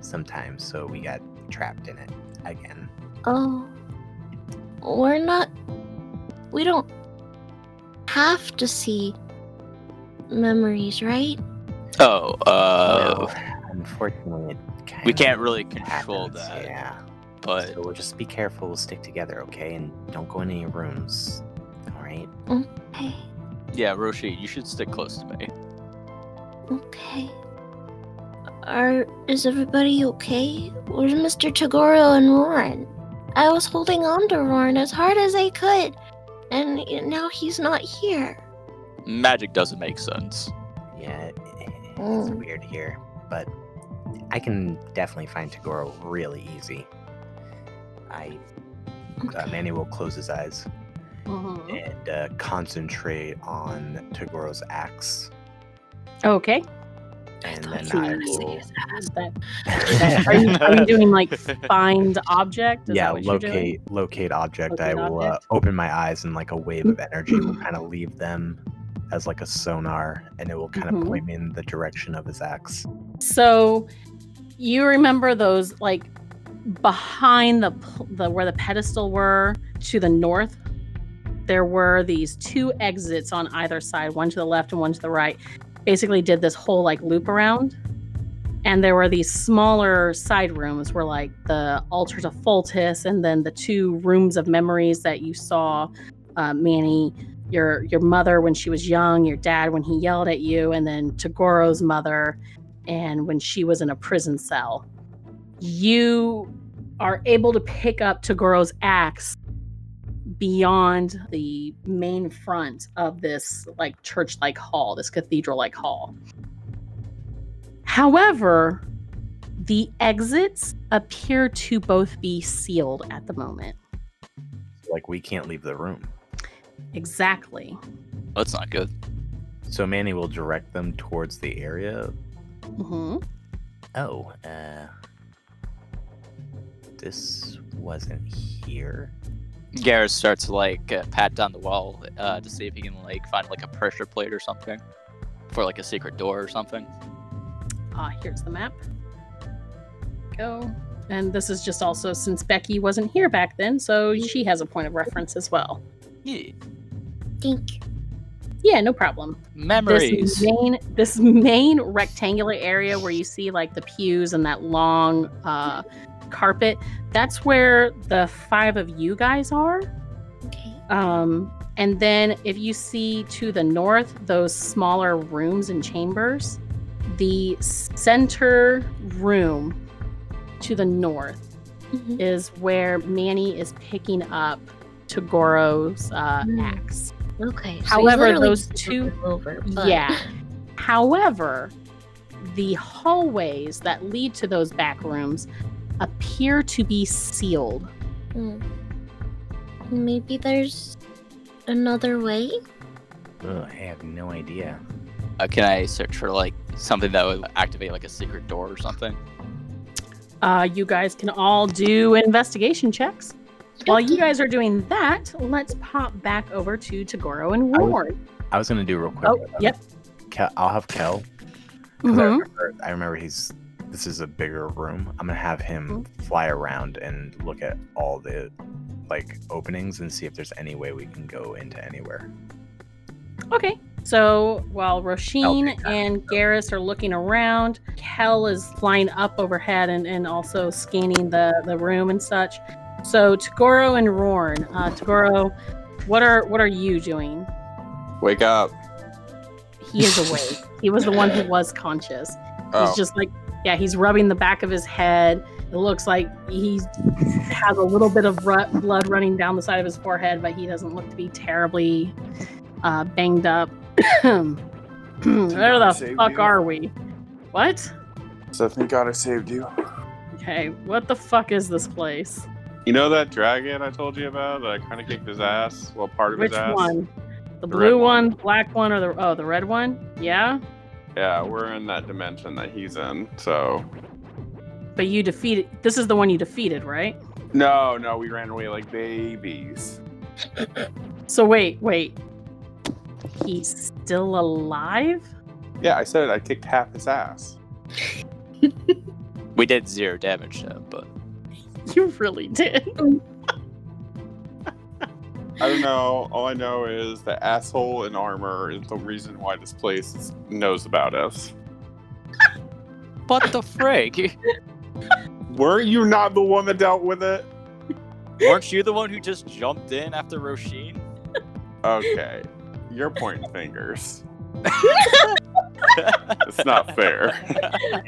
sometimes. So we got trapped in it again. oh. We're not we don't have to see memories, right? oh, uh, Well, unfortunately, it kind we can't really control happens, that, Yeah. but So we'll just be careful. We'll stick together, okay? And don't go in any rooms. alright? Okay. Yeah, Roshi, you should stick close to me. Okay. Are is everybody okay? Where's Mr. Tagoro and Roran? I was holding on to Roran as hard as I could, and now he's not here. Magic doesn't make sense. Yeah, it- it's Mm. weird here, but I can definitely find Tagoro really easy. I uh, Okay. Manny will close his eyes Mhm. and uh, concentrate on Tagoro's axe, Okay. And then I will. his ass. That- are, you, are you doing like find object? Is yeah, that what you're doing? locate locate object. I Locate will uh, open my eyes and like a wave of energy will kind of leave them as like a sonar, and it will kind of Mhm. point me in the direction of his axe. So you remember those like behind the the where the pedestal were to the north there were these two exits on either side one to the left and one to the right basically did this whole like loop around and there were these smaller side rooms where like the altars of Fultus and then the two rooms of memories that you saw uh, Manny your your mother when she was young your dad when he yelled at you and then Tagoro's mother and when she was in a prison cell. You are able to pick up Tagoro's axe beyond the main front of this like church like hall, this cathedral like hall. However, the exits appear to both be sealed at the moment. Like we can't leave the room. Exactly. That's not good. So Manny will direct them towards the area. Mm-hmm. Oh, uh, this wasn't here. Garrus starts to like uh, pat down the wall uh, to see if he can like find like a pressure plate or something for like a secret door or something. Ah, here's the map. Go. And this is just also since Becky wasn't here back then, so she has a point of reference as well. Yeah. Think. Yeah, no problem. Memories. This main this main rectangular area where you see like the pews and that long uh, carpet, that's where the five of you guys are. Okay. Um, and then if you see to the north, those smaller rooms and chambers, the center room to the north Mhm. is where Manny is picking up Tagoro's uh, Hmm. axe. Okay. so However, those two- Over, but- Yeah. However, the hallways that lead to those back rooms appear to be sealed. Hmm. Maybe there's another way. Ugh, I have no idea. Uh, can I search for like something that would activate like a secret door or something? Uh, you guys can all do investigation checks. While you guys are doing that, let's pop back over to Tagoro and I would- Ward. I was gonna do real quick. Oh, yep. Kel, I'll have Kel. I, Mhm. remember, I remember he's. This is a bigger room. I'm gonna have him fly around and look at all the like openings and see if there's any way we can go into anywhere. Okay. So while Roshin take that. and Garrus are looking around, Kel is flying up overhead and, and also scanning the, the room and such. So Tagoro and Rorn, uh, Tagoro, what are what are you doing? Wake up. He is awake. he was the one who was conscious. Oh, He's just like, yeah, he's rubbing the back of his head. It looks like he has a little bit of ru- blood running down the side of his forehead, but he doesn't look to be terribly uh, banged up. Where the fuck you. are we? What? so thank God I saved you. Okay, what the fuck is this place? You know that dragon I told you about that I kind of kicked his ass? Well, part of Which his ass. Which one? The The blue one. one, black one, or the oh the red one? Yeah, Yeah, we're in that dimension that he's in. So but you defeated. This is the one you defeated, right? no, no, we ran away like babies. So wait, wait. He's still alive? Yeah, I said it. I kicked half his ass. We did zero damage to him, but You really did. I don't know. All I know is the asshole in armor is the reason why this place knows about us. what the frig? Were you not the one that dealt with it? Weren't you the one who just jumped in after Roshin? Okay, you're pointing fingers. It's not fair.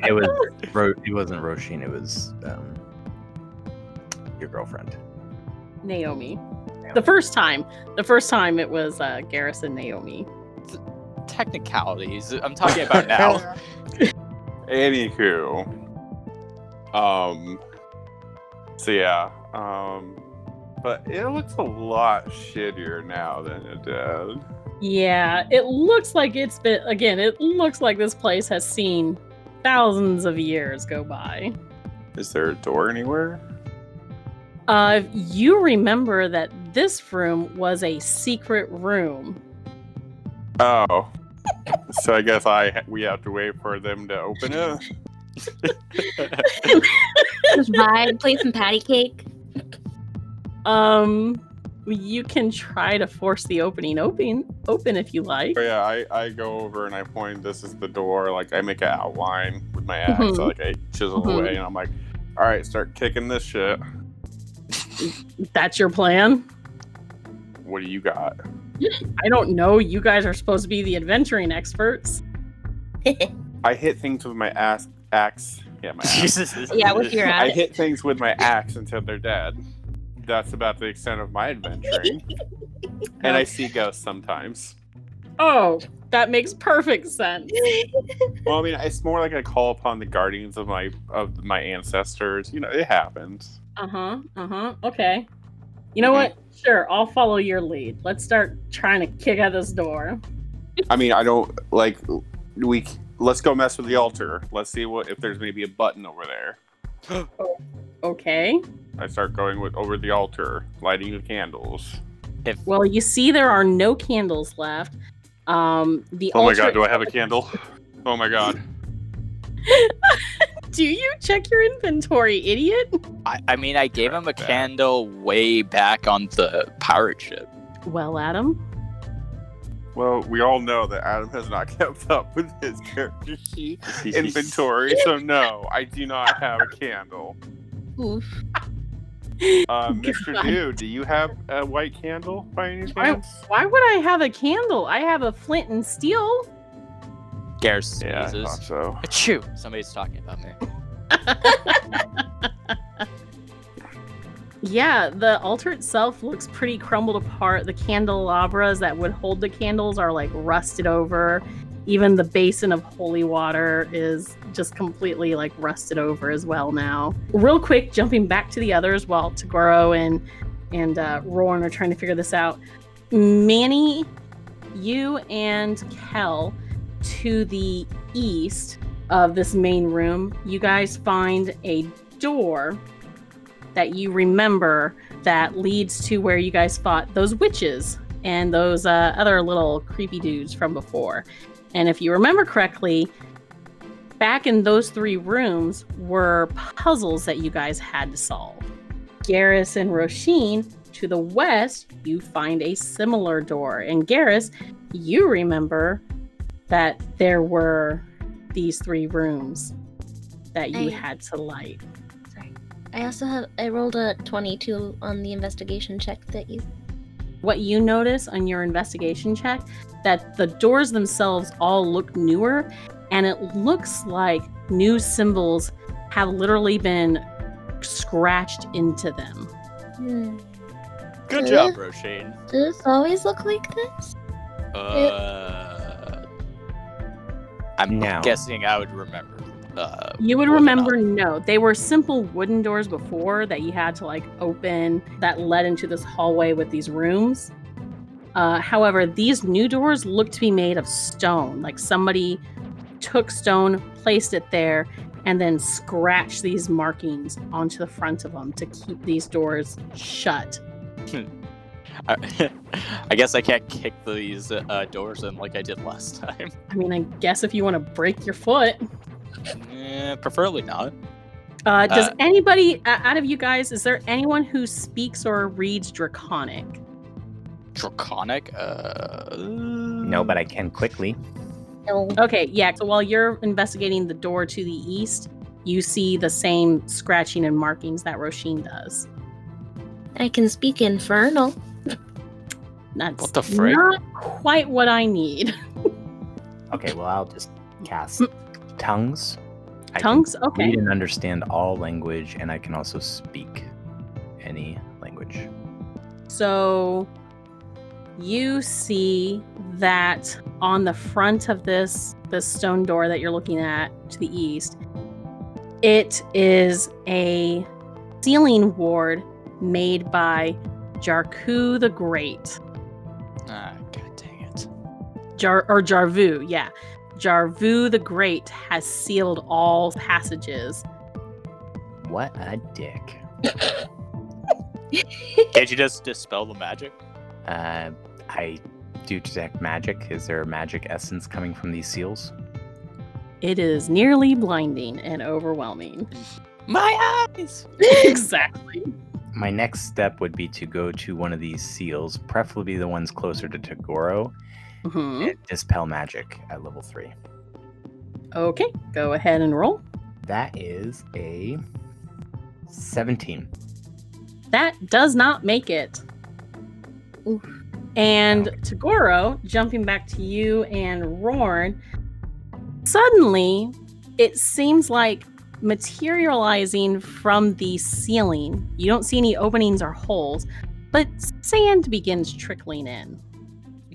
It was Ro- it wasn't Roshin, it was um, your girlfriend. Naomi. The first time, the first time it was uh, Garrison Naomi. Technicalities. I'm talking about now. Anywho, um, so yeah, um, but it looks a lot shittier now than it did. Yeah, it looks like it's been again. It looks like this place has seen thousands of years go by. Is there a door anywhere? Uh, you remember that this room was a secret room. Oh, so I guess I we have to wait for them to open it. Just ride, play some patty cake. Um, you can try to force the opening open open if you like. But yeah, I, I go over and I point. This is the door. Like I make an outline with my axe. Mhm. Like I chisel Mhm. away, and I'm like, all right, start kicking this shit. That's your plan. What do you got? I don't know. You guys are supposed to be the adventuring experts. I hit things with my axe. Axe. Yeah, my axe. Jesus. yeah, with your axe. I hit things with my axe until they're dead. That's about the extent of my adventuring. and I see ghosts sometimes. Oh, that makes perfect sense. Well, I mean, it's more like I call upon the guardians of my of my ancestors. You know, it happens. Uh huh. Uh huh. Okay. You know what? Sure, I'll follow your lead. Let's start trying to kick out this door. I mean, I don't like we. Let's go mess with the altar. Let's see what if there's maybe a button over there. Okay. I start going with over the altar, lighting the candles. Well, you see, there are no candles left. Um, the Oh my god, do I have a candle? Oh my god. Do you check your inventory, idiot? I, I mean, I gave him a candle way back on the pirate ship. Well, Adam. Well, we all know that Adam has not kept up with his character sheet inventory, so no, I do not have a candle. Oof. Uh, Mr. God. Dude, do you have a white candle by any Why- chance? Why would I have a candle? I have a flint and steel. Garrus Yeah, I sneezes. thought so. Achoo! Somebody's talking about me. Yeah, the altar itself looks pretty crumbled apart. The candelabras that would hold the candles are like rusted over. Even the basin of holy water is just completely like rusted over as well now. Real quick, jumping back to the others while Tagoro and and uh, Roran are trying to figure this out. Manny, you and Kel to the east of this main room, you guys find a door that you remember that leads to where you guys fought those witches and those uh, other little creepy dudes from before. And if you remember correctly, back in those three rooms were puzzles that you guys had to solve. Garrus and Roshin, to the west, you find a similar door. And Garrus, you remember that there were these three rooms that you I- had to light. Sorry. I also have. I rolled a twenty-two on the investigation check that you. what you notice on your investigation check that the doors themselves all look newer and it looks like new symbols have literally been scratched into them Hmm. Good job, Roshin. Does this always look like this? Uh, I'm No. guessing I would remember. Uh, you would remember no. They were simple wooden doors before that you had to like open that led into this hallway with these rooms. Uh, however these new doors look to be made of stone. Like somebody took stone placed it there and then scratched these markings onto the front of them to keep these doors shut I, I guess I can't kick these uh, doors in like I did last time. i mean i guess if you want to break your foot Eh, preferably not. uh, does Uh, anybody uh, out of you guys is there anyone who speaks or reads draconic Draconic? Uh, No, but I can quickly. Okay, yeah. So while you're investigating the door to the east, you see the same scratching and markings that Roshin does. I can speak infernal. That's What the frick? not quite what I need. Okay, well, I'll just cast hmm. tongues. I can Tongues? Okay. read and understand all language, and I can also speak any language. So you see that on the front of this this stone door that you're looking at to the east, it is a sealing ward made by Jarku the Great. Jar or Jarvu, yeah. Jarvu the Great has sealed all passages. What a dick. Can't you just dispel the magic? Uh, I do detect magic. Is there a magic essence coming from these seals? It is nearly blinding and overwhelming. My eyes! exactly. My next step would be to go to one of these seals, preferably the ones closer to Tagoro, Mhm. and dispel magic at level three. Okay, go ahead and roll. That is a 17. That does not make it. And Tagoro, jumping back to you and Rorn, suddenly it seems like materializing from the ceiling. You don't see any openings or holes, but sand begins trickling in.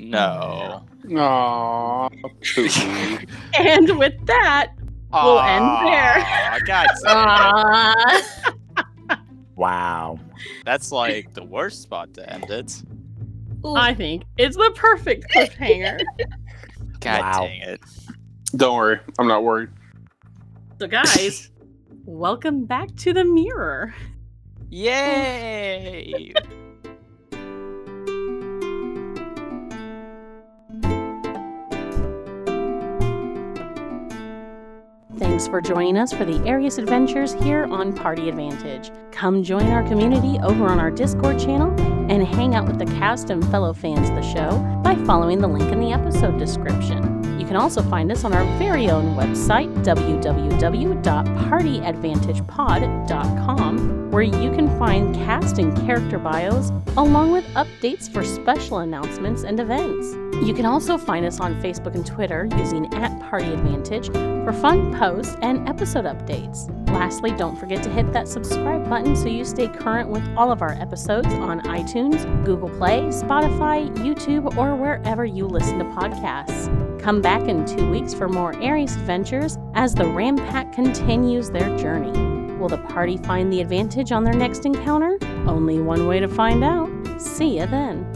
No. Aww, And with that, We'll end there. Aw, God damn it. Wow. That's like the worst spot to end it. Ooh. I think it's the perfect cliffhanger. God Wow. dang it. Don't worry, I'm not worried. so, guys, welcome back to the mirror. Yay! Thanks for joining us for the Aries Adventures here on Party Advantage. Come join our community over on our Discord channel and hang out with the cast and fellow fans of the show by following the link in the episode description. You can also find us on our very own website, www.partyadvantagepod.com, where you can find cast and character bios along with updates for special announcements and events. You can also find us on Facebook and Twitter using at Party Advantage for fun posts and episode updates. Lastly, don't forget to hit that subscribe button so you stay current with all of our episodes on iTunes, Google Play, Spotify, YouTube, or wherever you listen to podcasts. Come back in two weeks for more Aries adventures as the Ram Pack continues their journey. Will the party find the advantage on their next encounter? Only one way to find out. See you then.